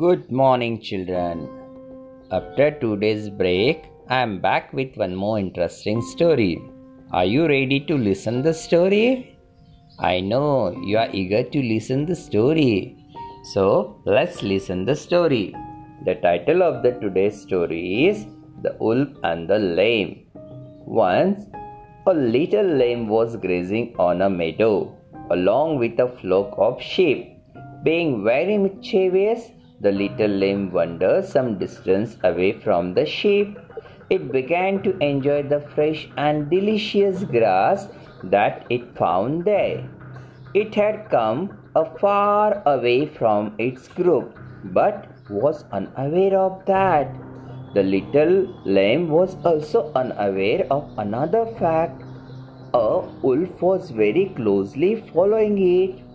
Good morning, children. After two days' break, I am back with one more interesting story. Are you ready to listen the story? I know you are eager to listen the story. So let's listen the story. The title of the today's story is The Wolf and the Lamb. Once a little lamb was grazing on a meadow along with a flock of sheep. Being very mischievous, the little lamb wandered some distance away from the sheep. It began to enjoy the fresh and delicious grass that it found there. It had come far away from its group, but was unaware of that. The little lamb was also unaware of another fact. A wolf was very closely following it.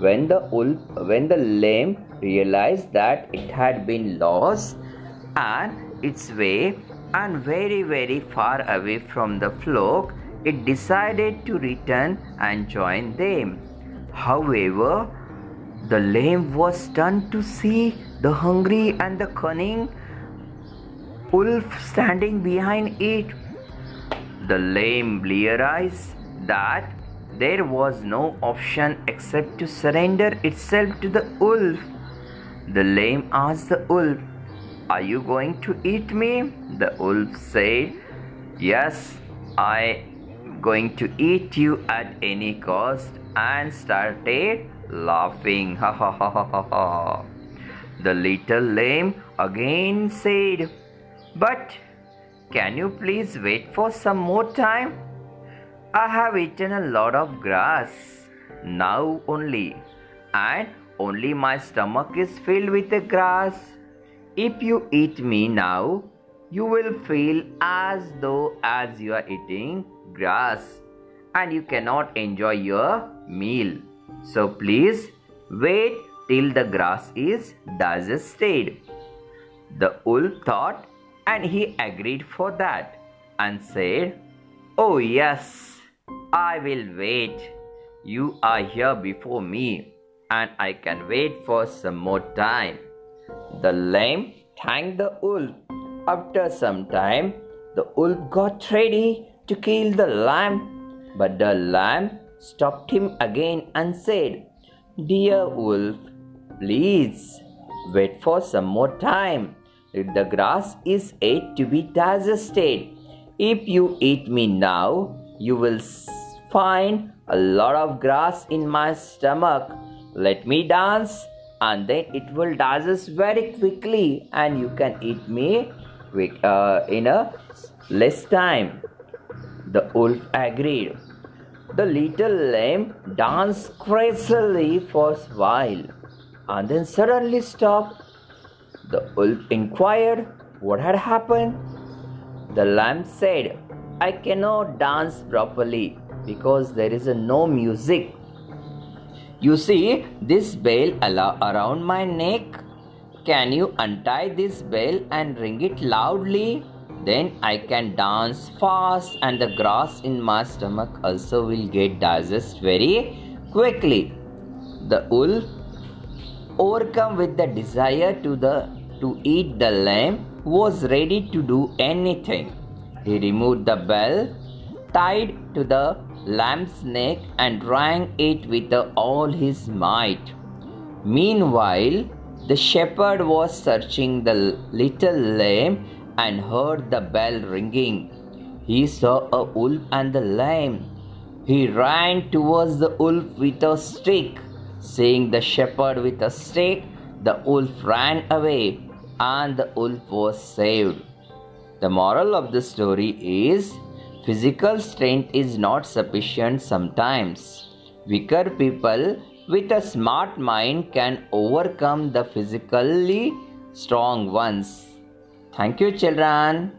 When the wolf, when the lamb realized that it had been lost and its way and very very far away from the flock, it decided to return and join them. However, the lamb was stunned to see the hungry and the cunning wolf standing behind it. The lame realized that there was no option except to surrender itself to the wolf. The lame asked the wolf, Are you going to eat me? The wolf said, Yes, I am going to eat you at any cost and started laughing. Ha ha ha ha ha. The little lame again said, But can you please wait for some more time? I have eaten a lot of grass now only, and only my stomach is filled with the grass. If you eat me now, you will feel as though as you are eating grass and you cannot enjoy your meal. So please wait till the grass is digested. The wolf thought and he agreed for that and said, Oh, yes, I will wait. You are here before me and I can wait for some more time. The lamb thanked the wolf. After some time, the wolf got ready to kill the lamb, but the lamb stopped him again and said, Dear wolf, please wait for some more time. The grass is yet to be digested, if you eat me now, you will find a lot of grass in my stomach let me dance, and then it will digest very quickly, and you can eat me quick, uh, in a less time. The wolf agreed. The little lamb danced crazily for a while and then suddenly stopped. The wolf inquired what had happened. The lamb said, I cannot dance properly because there is no music you see this bell around my neck? Can you untie this bell and ring it loudly? Then I can dance fast and the grass in my stomach also will get digested very quickly. The wolf, overcome with the desire to the to eat the lamb, was ready to do anything. He removed the bell, tied to the lamb's neck and rang it with all his might. Meanwhile, the shepherd was searching the little lamb and heard the bell ringing. He saw a wolf and the lamb. He ran towards the wolf with a stick. Seeing the shepherd with a stick, the wolf ran away and the wolf was saved. The moral of the story is Physical strength is not sufficient sometimes. Weaker people with a smart mind can overcome the physically strong ones. Thank you, children.